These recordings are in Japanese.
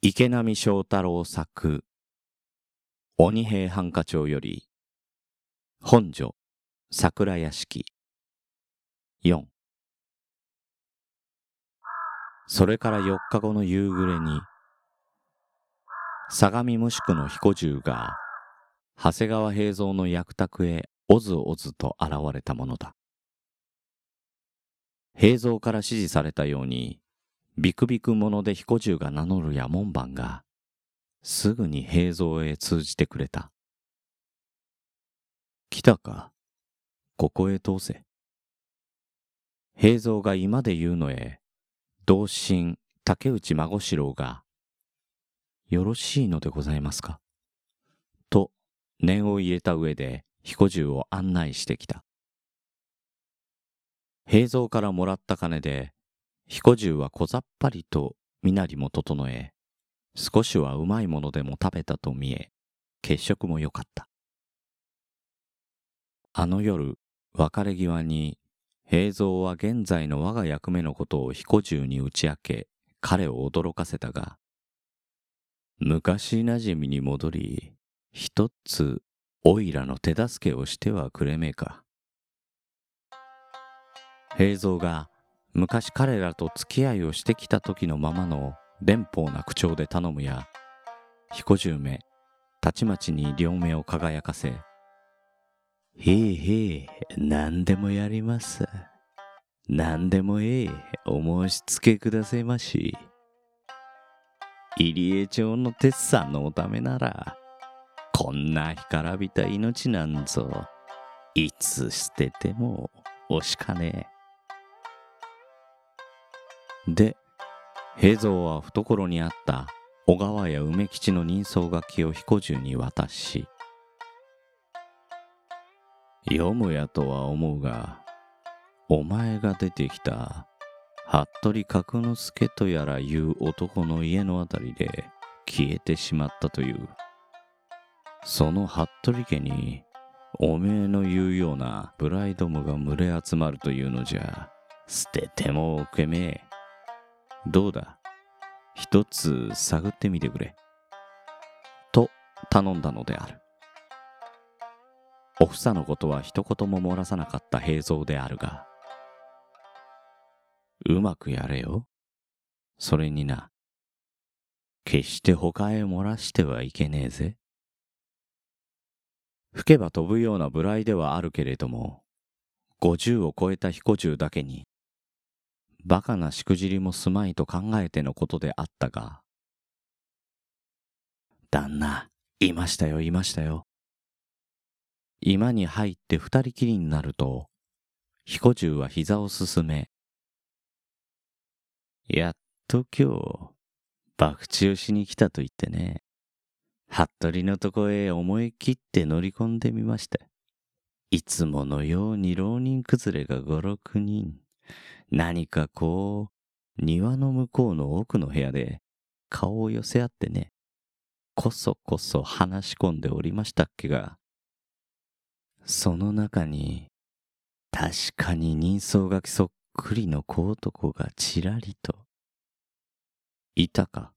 池波正太郎作鬼平犯科帳より本所桜屋敷。4それから4日後の夕暮れに相模無宿の彦十が長谷川平蔵の役宅へおずおずと現れたものだ。平蔵から指示されたようにビクビク者で彦十が名乗るや門番が、すぐに平蔵へ通じてくれた。来たか？ここへ通せ。平蔵が今で言うのへ、同心竹内孫四郎が、よろしいのでございますか？と念を入れた上で彦十を案内してきた。平蔵からもらった金で彦十は小ざっぱりと身なりも整え、少しはうまいものでも食べたと見え、血色も良かった。あの夜、別れ際に、平蔵は現在の我が役目のことを彦十に打ち明け、彼を驚かせたが、昔馴染みに戻り、一つ、おいらの手助けをしてはくれめえか。平蔵が昔彼らと付き合いをしてきた時のままの連邦な口調で頼むや、彦十目、たちまちに両目を輝かせ、へえへえ、何でもやります。何でもええ、お申し付けくださいまし。入江町の鉄さんのおためなら、こんな干からびた命なんぞ、いつ捨てても惜しかねえ。で、平蔵は懐にあった小川や梅吉の人相書きを彦十に渡し、読むやとは思うが、お前が出てきた、服部角之助とやらいう男の家のあたりで消えてしまったという。その服部家に、おめえの言うようなブライドムが群れ集まるというのじゃ、捨ててもおけめえ。どうだ？一つ探ってみてくれ。と頼んだのである。おふさのことは一言も漏らさなかった平蔵であるが、うまくやれよ。それにな、決して他へ漏らしてはいけねえぜ。吹けば飛ぶような無頼ではあるけれども、五十を超えた彦十だけに、バカなしくじりもすまいと考えてのことであったが、旦那、いましたよ、いましたよ。居間に入って二人きりになると、彦十は膝を進め、やっと今日、博打をしに来たと言ってね、服部のとこへ思い切って乗り込んでみました。いつものように浪人崩れが五六人。何かこう、庭の向こうの奥の部屋で顔を寄せ合ってね、こそこそ話し込んでおりましたっけが、その中に、確かに人相書きそっくりの小男がちらりと、いたか。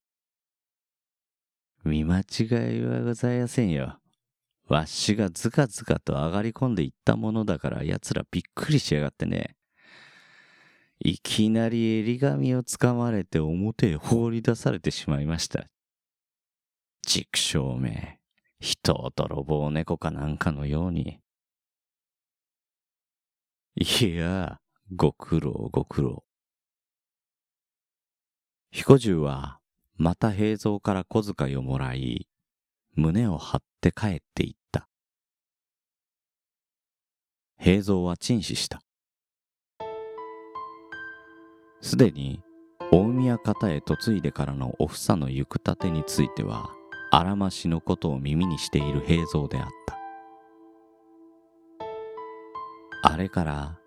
見間違いはございませんよ。わしがずかずかと上がり込んでいったものだから奴らびっくりしやがってね。いきなり襟髪をつかまれて表へ放り出されてしまいました。畜生め、人を泥棒猫かなんかのように。いや、ご苦労ご苦労。彦十は、また平蔵から小遣いをもらい、胸を張って帰っていった。平蔵は陳死した。すでに大宮方へ嫁いでからのお房の行くたてについてはあらましのことを耳にしている平蔵であった。あれから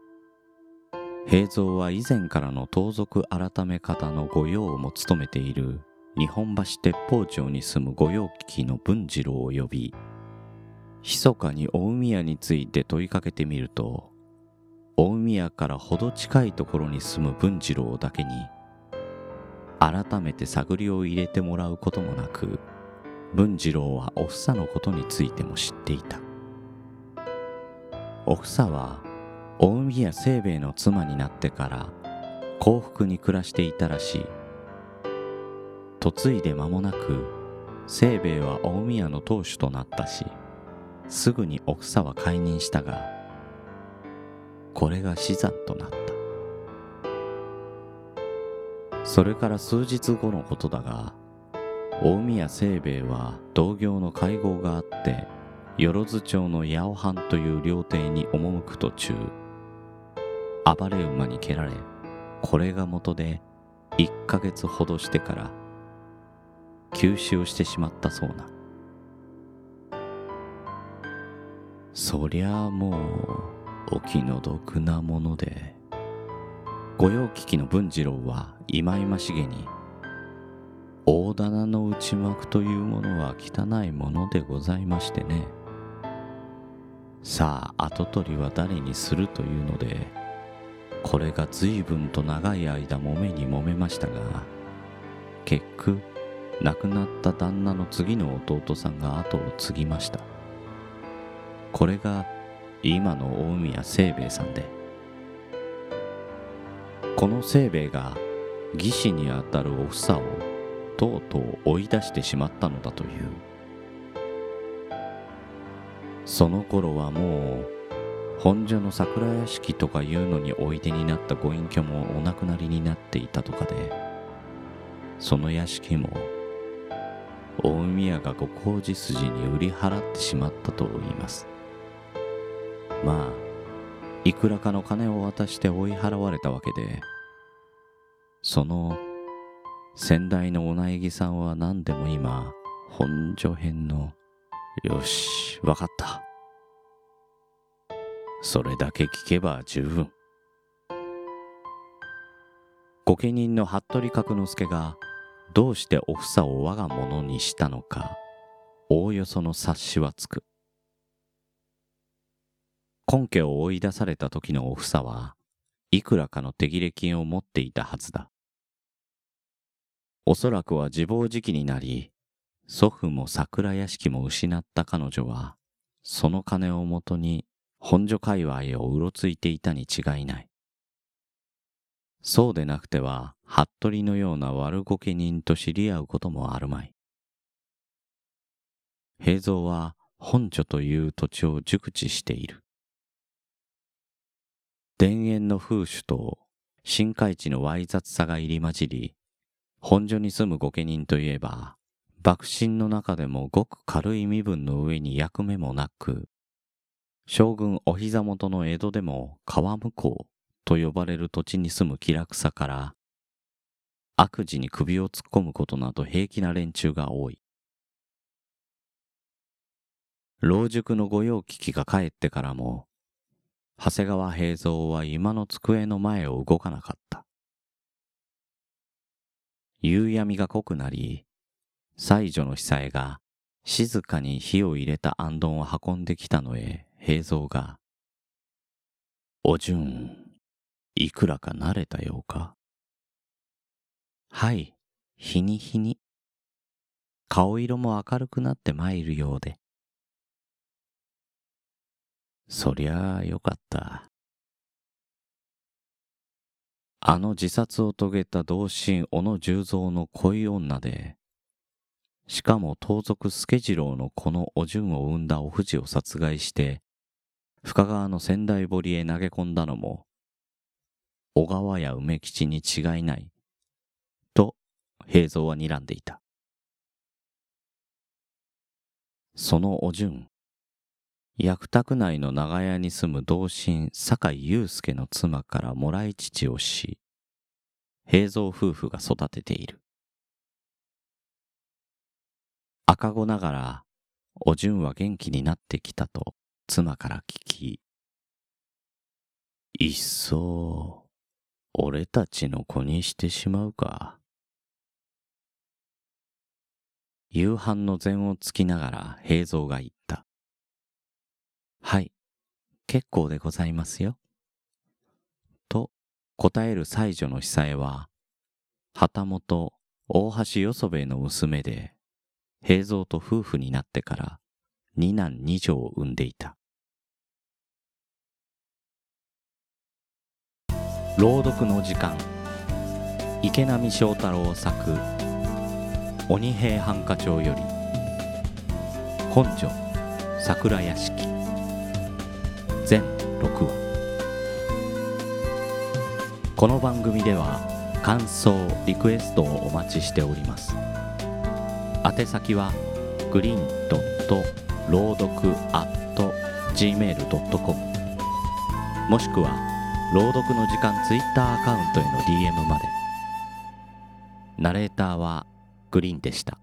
平蔵は以前からの盗賊改め方の御用も務めている日本橋鉄砲町に住む御用聞きの文次郎を呼び密かに大宮について問いかけてみると大宮からほど近いところに住む文次郎だけに改めて探りを入れてもらうこともなく文次郎はおふさのことについても知っていた。おふさは大宮清兵衛の妻になってから幸福に暮らしていたらしい。嫁いで間もなく清兵衛は大宮の当主となったしすぐにおふさは解任したがこれが死産となった。それから数日後のことだが大宮清兵衛は同業の会合があって万町の八尾藩という料亭に赴く途中暴れ馬に蹴られこれが元で1ヶ月ほどしてから急死をしてしまったそうな。そりゃあもうお気の毒なもので御用聞きの文次郎は忌々しげに大棚の内幕というものは汚いものでございましてね。さあ跡取りは誰にするというのでこれが随分と長い間揉めに揉めましたが結局亡くなった旦那の次の弟さんが後を継ぎました。これが今の大宮清兵衛さんでこの清兵衛が義士にあたるお房をとうとう追い出してしまったのだという。その頃はもう本所の桜屋敷とかいうのにおいでになったご隠居もお亡くなりになっていたとかでその屋敷も大宮がご工事筋に売り払ってしまったと言います。まあいくらかの金を渡して追い払われたわけでその先代のお苗木さんは何でも今本所編のよしわかった。それだけ聞けば十分。御家人の服部角之助がどうしてお房を我が物にしたのかおおよその察しはつく。根拠を追い出された時のお房はいくらかの手切れ金を持っていたはずだ。おそらくは自暴自棄になり祖父も桜屋敷も失った彼女はその金をもとに本所界隈をうろついていたに違いない。そうでなくては服部のような悪御家人と知り合うこともあるまい。平蔵は本所という土地を熟知している。田園の風種と新海地のわい雑さが入り混じり本所に住む御家人といえば幕臣の中でもごく軽い身分の上に役目もなく将軍お膝元の江戸でも川向こうと呼ばれる土地に住む気楽さから悪事に首を突っ込むことなど平気な連中が多い。老熟の御用聞きが帰ってからも長谷川平蔵は今の机の前を動かなかった夕闇が濃くなり、妻女の久江が静かに火を入れたあんどんを運んできたのへ、平蔵が、お順、いくらか慣れたようか?はい、日に日に。顔色も明るくなってまいるようで。そりゃあよかった。あの自殺を遂げた同心小野十三の恋女で、しかも盗賊助次郎のこのお順を生んだお藤を殺害して、深川の仙台堀へ投げ込んだのも、小川や梅吉に違いない、と平蔵は睨んでいた。そのお順、薬宅内の長屋に住む同心酒井祐介の妻からもらい父をし、平蔵夫婦が育てている。赤子ながら、お順は元気になってきたと妻から聞き、いっそ、俺たちの子にしてしまうか。夕飯の膳をつきながら平蔵が言った。はい、結構でございますよ。と答える妻女の久江は、旗本大橋よそべの娘で平蔵と夫婦になってから二男二女を産んでいた。朗読の時間。池波正太郎作「鬼平犯科帳」より。本所桜屋敷。全6話この番組では感想リクエストをお待ちしております。宛先はグリーンドット朗読 at gmail.com もしくは朗読の時間ツイッターアカウントへの DM まで。ナレーターはグリーンでした。